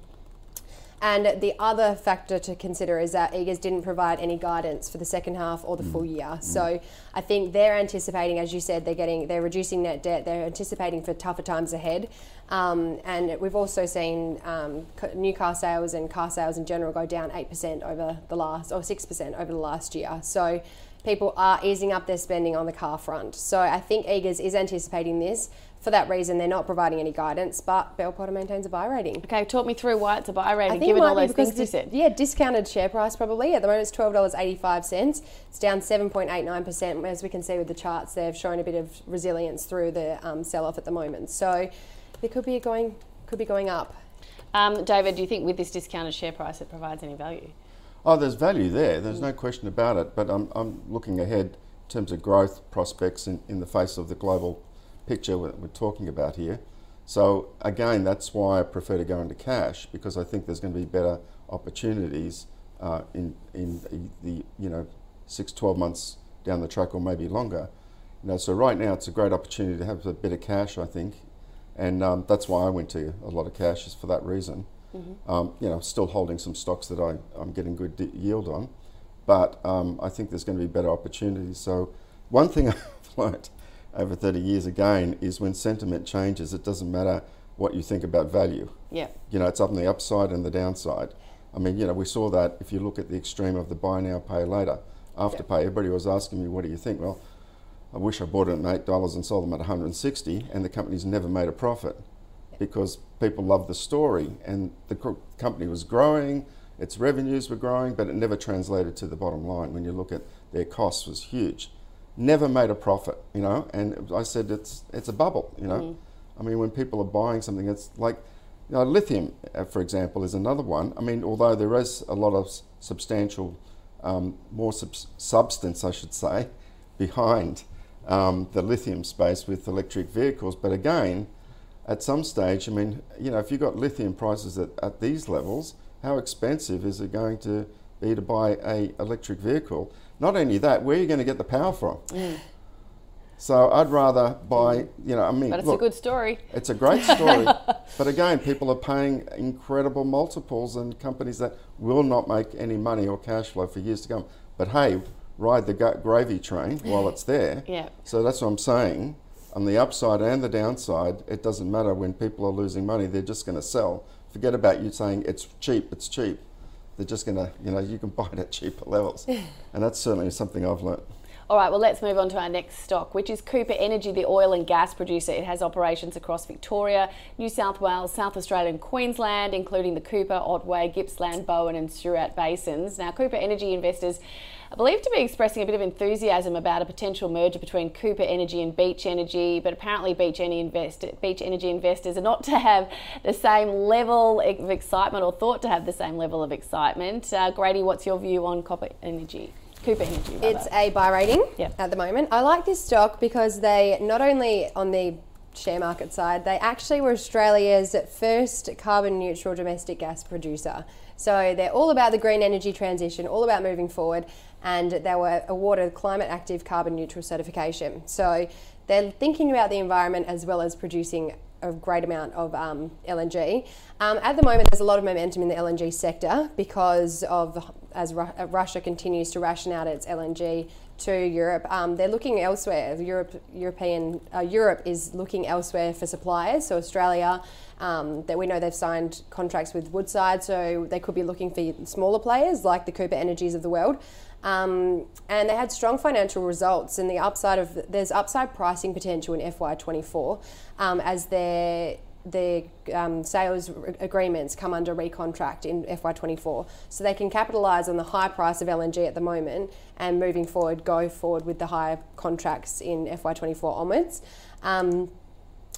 Speaker 3: and the other factor to consider is that Eagers didn't provide any guidance for the second half or the mm. full year. Mm. So I think they're anticipating, as you said, they're getting they're reducing net debt. They're anticipating for tougher times ahead. Um, and we've also seen um, new car sales and car sales in general go down eight percent over the last or six percent over the last year. So people are easing up their spending on the car front. So I think Eagers is anticipating this. For that reason, they're not providing any guidance, but Bell Potter maintains a buy rating.
Speaker 1: Okay, talk me through why it's a buy rating, given all those things you said.
Speaker 3: Yeah, discounted share price probably. At the moment, it's twelve dollars eighty-five cents. It's down seven point eight nine percent. As we can see with the charts, they've shown a bit of resilience through the um, sell-off at the moment. So It could be going could be going up.
Speaker 1: Um, David, do you think with this discounted share price it provides any value?
Speaker 2: Oh, there's value there. There's no question about it. But I'm, I'm looking ahead in terms of growth prospects in, in the face of the global picture we're, we're talking about here. So again, that's why I prefer to go into cash because I think there's going to be better opportunities uh, in in the you know six, 12 months down the track or maybe longer. You know, so right now it's a great opportunity to have a bit of cash, I think, and um, that's why I went to a lot of cash is for that reason. Mm-hmm. Um, you know, still holding some stocks that I, I'm getting good d- yield on, but um, I think there's going to be better opportunities. So one thing I've learned over 30 years again is when sentiment changes, it doesn't matter what you think about value.
Speaker 1: Yeah.
Speaker 2: You know, it's up on the upside and the downside. I mean, you know, we saw that if you look at the extreme of the buy now, pay later, Afterpay, Everybody was asking me, what do you think? Well, I wish I bought it at $8 and sold them at 160 and the company's never made a profit because people loved the story and the company was growing, its revenues were growing, but it never translated to the bottom line. When you look at their costs was huge never made a profit, you know. And I said it's it's a bubble, you know. Mm. I mean, when people are buying something, it's like you know, lithium, uh, for example, is another one. I mean, although there is a lot of substantial, um, more sub- substance, I should say, behind um, the lithium space with electric vehicles, but again, at some stage, I mean, you know, if you've got lithium prices at, at these levels, how expensive is it going to be to buy a electric vehicle? Not only that, where are you going to get the power from? Mm. So I'd rather buy, you know, I mean,
Speaker 1: but it's
Speaker 2: look,
Speaker 1: a good story.
Speaker 2: It's a great story, but again, people are paying incredible multiples, and companies that will not make any money or cash flow for years to come. But hey, ride the gravy train while it's there.
Speaker 1: yeah.
Speaker 2: So that's what I'm saying. On the upside and the downside, it doesn't matter when people are losing money; they're just going to sell. Forget about you saying it's cheap. It's cheap they're just going to, you know, you can buy it at cheaper levels. and that's certainly something I've learnt.
Speaker 1: All right, well, let's move on to our next stock, which is Cooper Energy, the oil and gas producer. It has operations across Victoria, New South Wales, South Australia, and Queensland, including the Cooper, Otway, Gippsland, Bowen, and Surat basins. Now, Cooper Energy investors are believed to be expressing a bit of enthusiasm about a potential merger between Cooper Energy and Beach Energy, but apparently Beach Energy, invest- Beach Energy investors are not to have the same level of excitement or thought to have the same level of excitement. Uh, Grady, what's your view on Copper Energy? Cooper Energy. Rather.
Speaker 3: It's a buy rating
Speaker 1: yep.
Speaker 3: at the moment. I like this stock because they not only on the share market side, they actually were Australia's first carbon neutral domestic gas producer. So they're all about the green energy transition, all about moving forward, and they were awarded climate active carbon neutral certification. So they're thinking about the environment as well as producing a great amount of um, LNG. Um, at the moment, there's a lot of momentum in the LNG sector because of as Ru- uh, Russia continues to ration out its LNG to Europe. Um, they're looking elsewhere. Europe, European, uh, Europe is looking elsewhere for suppliers. So Australia, um, that we know they've signed contracts with Woodside, so they could be looking for smaller players like the Cooper Energies of the world. Um, and they had strong financial results, and the upside of there's upside pricing potential in FY24 um, as their their um, sales agreements come under recontract in FY24. So they can capitalise on the high price of LNG at the moment and moving forward, go forward with the higher contracts in FY24 onwards.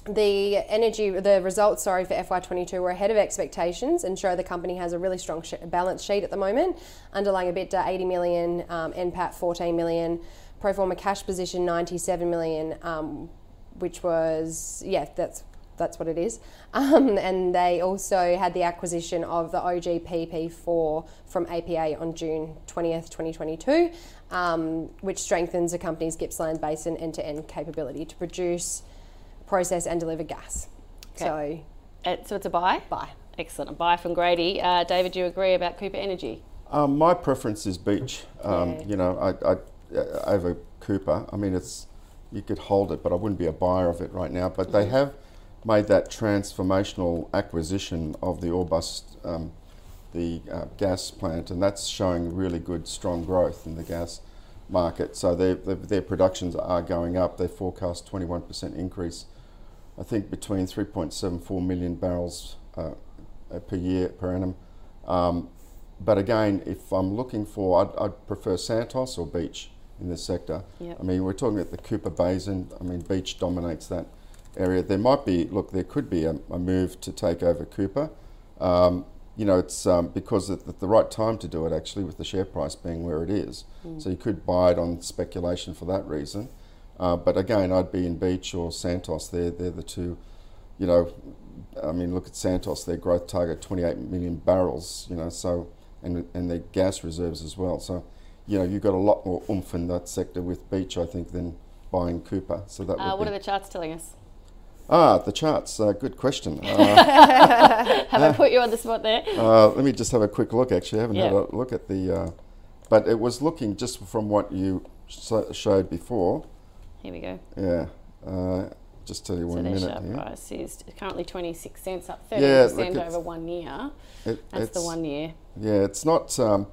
Speaker 3: The energy, the results, sorry, for FY22 were ahead of expectations and show the company has a really strong sh- balance sheet at the moment. Underlying EBITDA 80 million, um, NPAT 14 million, pro forma cash position 97 million, um, which was yeah, that's that's what it is. Um, and they also had the acquisition of the OGPP4 from APA on June 20th, 2022, um, which strengthens the company's Gippsland Basin end-to-end capability to produce process and deliver gas. Okay.
Speaker 1: So, uh, so it's a buy.
Speaker 3: Buy.
Speaker 1: Excellent. A buy from Grady. Uh, David, do you agree about Cooper Energy?
Speaker 2: Um, my preference is Beach. Um, yeah. You know, I, I, uh, over Cooper. I mean, it's you could hold it, but I wouldn't be a buyer of it right now. But mm-hmm. they have made that transformational acquisition of the Orbost, um, the uh, gas plant, and that's showing really good, strong growth in the gas market. So their, their productions are going up. They forecast 21% increase I think between 3.74 million barrels uh, per year per annum. Um, but again, if I'm looking for, I'd, I'd, prefer Santos or Beach in this sector.
Speaker 1: Yep.
Speaker 2: I mean, we're talking about the Cooper Basin. I mean, Beach dominates that area. There might be, look, there could be a, a move to take over Cooper. Um, you know, it's um, because it's the right time to do it actually, with the share price being where it is. Mm. So you could buy it on speculation for that reason. Uh, but again, I'd be in Beach or Santos. They're, they're the two, you know, I mean, look at Santos, their growth target 28 million barrels, you know, so, and, and their gas reserves as well. So, you know, you've got a lot more oomph in that sector with Beach, I think, than buying Cooper. So that
Speaker 1: uh, What are the charts telling us?
Speaker 2: Ah, the charts. Uh, good question. Uh,
Speaker 1: have I put you on the spot there?
Speaker 2: Uh, let me just have a quick look. Actually, I haven't had a look at the, uh, but it was looking just from what you so showed before.
Speaker 1: Here we go.
Speaker 2: Yeah. Uh, just tell you
Speaker 1: so
Speaker 2: one minute.
Speaker 1: share here. price is currently 26 cents, up 30% yeah, over one year. It, That's the one year.
Speaker 2: Yeah, it's not. Um,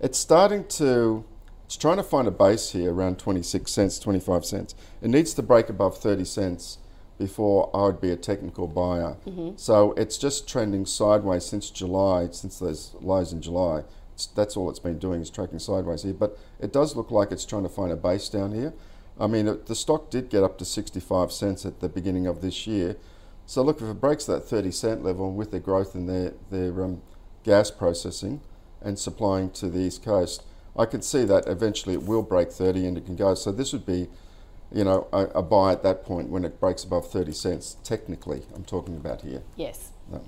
Speaker 2: it's starting to. It's trying to find a base here around 26 cents, 25 cents. It needs to break above 30 cents before I would be a technical buyer. Mm-hmm. So it's just trending sideways since July, since those lows in July. It's, that's all it's been doing is tracking sideways here. But it does look like it's trying to find a base down here. I mean, it, the stock did get up to 65 cents at the beginning of this year. So look, if it breaks that 30 cent level with their growth in their, their um, gas processing and supplying to the East Coast, I can see that eventually it will break 30 and it can go. So this would be, you know, a, a buy at that point when it breaks above 30 cents, technically, I'm talking about here.
Speaker 1: Yes. No.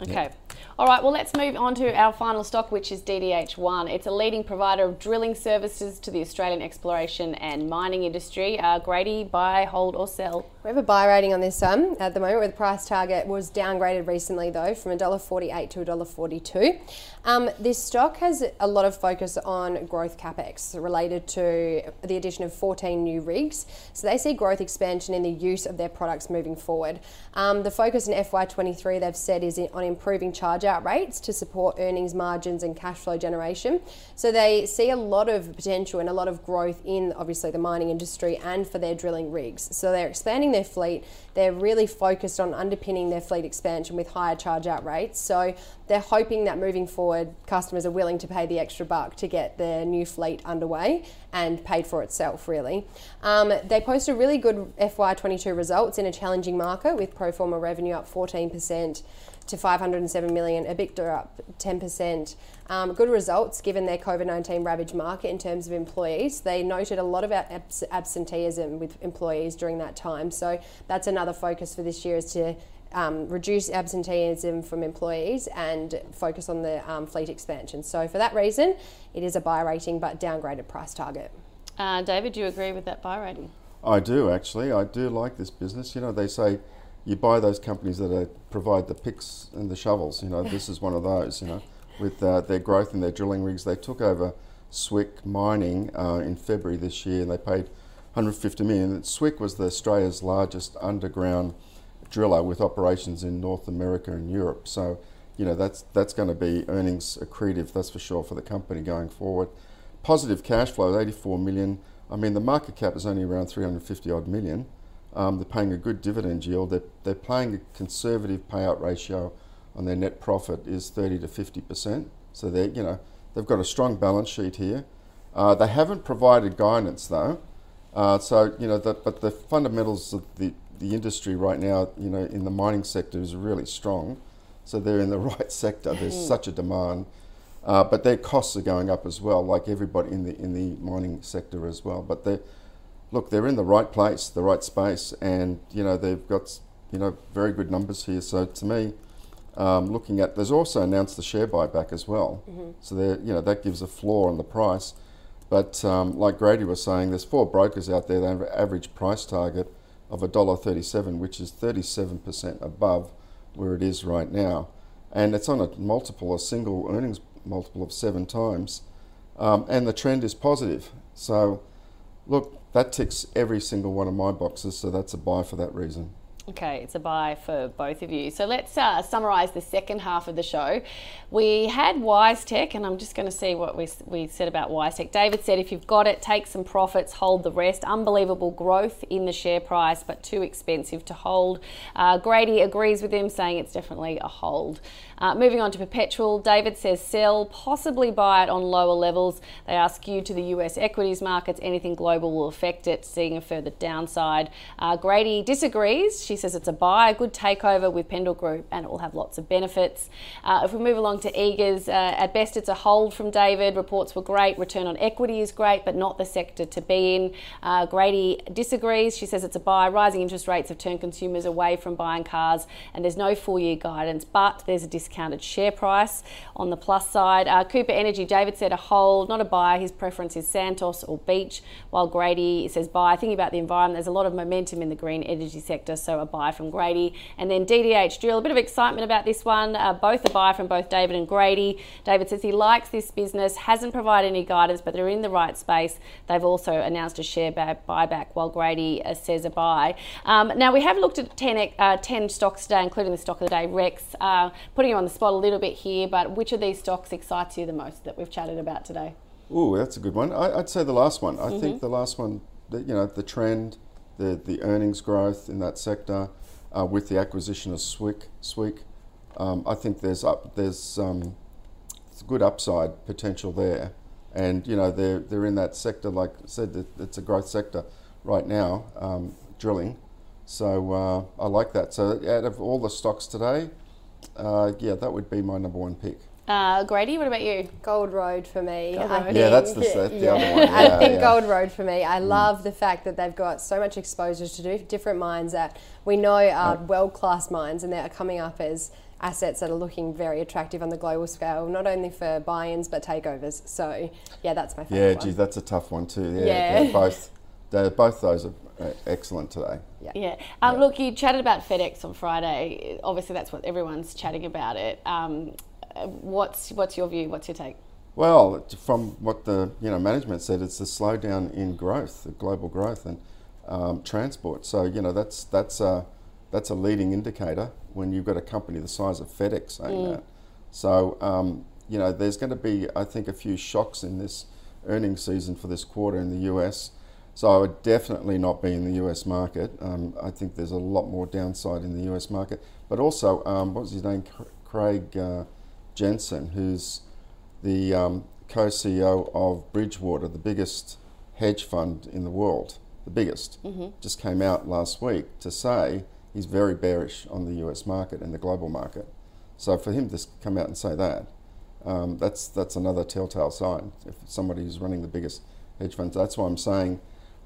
Speaker 1: Okay. Yeah. All right, well, let's move on to our final stock, which is DDH1. It's a leading provider of drilling services to the Australian exploration and mining industry. Uh, Grady, buy, hold, or sell?
Speaker 3: We have a buy rating on this one at the moment, where the price target was downgraded recently, though, from $1.48 to $1.42. Um, this stock has a lot of focus on growth capex related to the addition of 14 new rigs. So they see growth expansion in the use of their products moving forward. Um, the focus in FY23, they've said, is on improving charge out rates to support earnings margins and cash flow generation. So they see a lot of potential and a lot of growth in obviously the mining industry and for their drilling rigs. So they're expanding their fleet. They're really focused on underpinning their fleet expansion with higher charge out rates. So they're hoping that moving forward, customers are willing to pay the extra buck to get their new fleet underway and paid for itself, really. Um, they posted really good FY22 results in a challenging market with pro forma revenue up 14% to 507 million, EBITDA up 10%. Um, good results given their COVID 19 ravaged market in terms of employees. They noted a lot of abs- absenteeism with employees during that time. So that's another focus for this year is to um, reduce absenteeism from employees and focus on the um, fleet expansion. So for that reason, it is a buy rating but downgraded price target.
Speaker 1: Uh, David, do you agree with that buy rating?
Speaker 2: I do actually. I do like this business. You know, they say you buy those companies that are, provide the picks and the shovels. You know, this is one of those. You know, with uh, their growth in their drilling rigs, they took over Swick Mining uh, in February this year, and they paid 150 million. Swick was the Australia's largest underground driller with operations in North America and Europe. So, you know, that's that's going to be earnings accretive. That's for sure for the company going forward. Positive cash flow, 84 million. I mean, the market cap is only around 350 odd million. Um, they're paying a good dividend yield. They're, they're paying a conservative payout ratio on their net profit is 30 to 50 percent. So they, you know, they've got a strong balance sheet here. Uh, they haven't provided guidance though. Uh, so you know, the, but the fundamentals of the, the industry right now, you know, in the mining sector is really strong. So they're in the right sector. There's mm. such a demand, uh, but their costs are going up as well, like everybody in the in the mining sector as well. But they look, they're in the right place, the right space, and you know they've got you know very good numbers here. So to me, um, looking at there's also announced the share buyback as well. Mm-hmm. So there, you know that gives a floor on the price. But um, like Grady was saying, there's four brokers out there. They have an average price target of $1.37, which is 37% above where it is right now. And it's on a multiple, a single earnings multiple of seven times. Um, and the trend is positive. So, look, that ticks every single one of my boxes, so that's a buy for that reason.
Speaker 1: Okay, it's a buy for both of you. So let's uh, summarise the second half of the show. We had WiseTech, and I'm just going to see what we, we said about WiseTech. David said if you've got it, take some profits, hold the rest. Unbelievable growth in the share price, but too expensive to hold. Uh, Grady agrees with him, saying it's definitely a hold. Uh, moving on to Perpetual, David says sell, possibly buy it on lower levels. They are skewed to the US equities markets. Anything global will affect it, seeing a further downside. Uh, Grady disagrees She says it's a buy, a good takeover with Pendal Group, and it will have lots of benefits. Uh, if we move along to Eagers, uh, at best it's a hold from David. Reports were great. Return on equity is great, but not the sector to be in. Uh, Grady disagrees. She says it's a buy. Rising interest rates have turned consumers away from buying cars, and there's no full year guidance, but there's a discounted share price. On the plus side, uh, Cooper Energy, David said a hold, not a buy. His preference is Santos or Beach, while Grady says buy. Thinking about the environment, there's a lot of momentum in the green energy sector, so a buy from Grady. And then DDH Drill, a bit of excitement about this one. Uh, both a buy from both David and Grady. David says he likes this business, hasn't provided any guidance, but they're in the right space. They've also announced a share buyback, while Grady uh, says a buy. Um, now we have looked at 10, uh, 10, stocks today, including the stock of the day, Rex. Uh, putting you on the spot a little bit here, but which of these stocks excites you the most that we've chatted about today?
Speaker 2: Oh, that's a good one. I, would say the last one. I mm-hmm. think the last one, you know, the trend, the the earnings growth in that sector, uh, with the acquisition of Swick, Swick, um, I think there's up there's um, good upside potential there, and you know they're they're in that sector. Like I said, it's a growth sector right now, um, drilling. So uh, I like that. So out of all the stocks today, uh, yeah, that would be my number one pick.
Speaker 1: Uh, Grady, what about you?
Speaker 3: Gold Road for me.
Speaker 1: Gold Road.
Speaker 2: yeah, that's the, the yeah. other one. Yeah,
Speaker 3: I think yeah. Gold Road for me. I mm. love the fact that they've got so much exposure to different mines that we know are right. world class mines and they are coming up as assets that are looking very attractive on the global scale, not only for buy ins but takeovers. So, yeah, that's my favourite.
Speaker 2: Yeah, geez, that's a tough one too. Yeah, yeah. both, both those are excellent today.
Speaker 1: Yeah. yeah. Um, yeah. Look, you chatted about FedEx on Friday. Obviously, that's what everyone's chatting about it. Um, what's what's your view? What's your take?
Speaker 2: Well, from what the you know management said, it's a slowdown in growth, global growth, and um, transport. So you know that's that's a that's a leading indicator when you've got a company the size of FedEx saying mm. that. So um, you know there's going to be I think a few shocks in this earnings season for this quarter in the US. So I would definitely not be in the US market. Um, I think there's a lot more downside in the US market. But also, um, what was his name? Craig uh, Jensen, who's the um, co CEO of Bridgewater, the biggest hedge fund in the world, the biggest, mm-hmm. just came out last week to say he's very bearish on the US market and the global market. So for him to come out and say that, um, that's, that's another telltale sign. If somebody who's running the biggest hedge funds, that's why I'm saying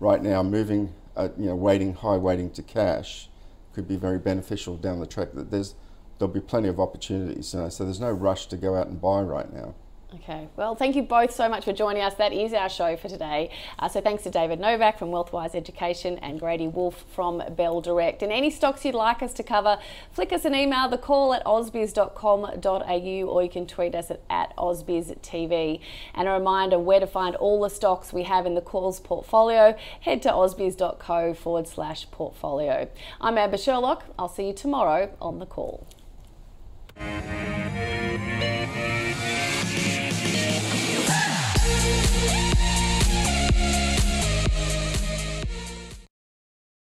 Speaker 2: right now moving, uh, you know, weighting high weighting to cash could be very beneficial down the track. That there's there'll be plenty of opportunities. You know, so there's no rush to go out and buy right now.
Speaker 1: Okay, well, thank you both so much for joining us. That is our show for today. Uh, so thanks to David Novac from Wealthwise Education and Grady Wulff from Bell Direct. And any stocks you'd like us to cover, flick us an email, the call at ausbiz.com.au, or you can tweet us at, at ausbiztv. And a reminder where to find all the stocks we have in the calls portfolio, head to ausbiz.co forward slash portfolio. I'm Amber Sherlock. I'll see you tomorrow on the call.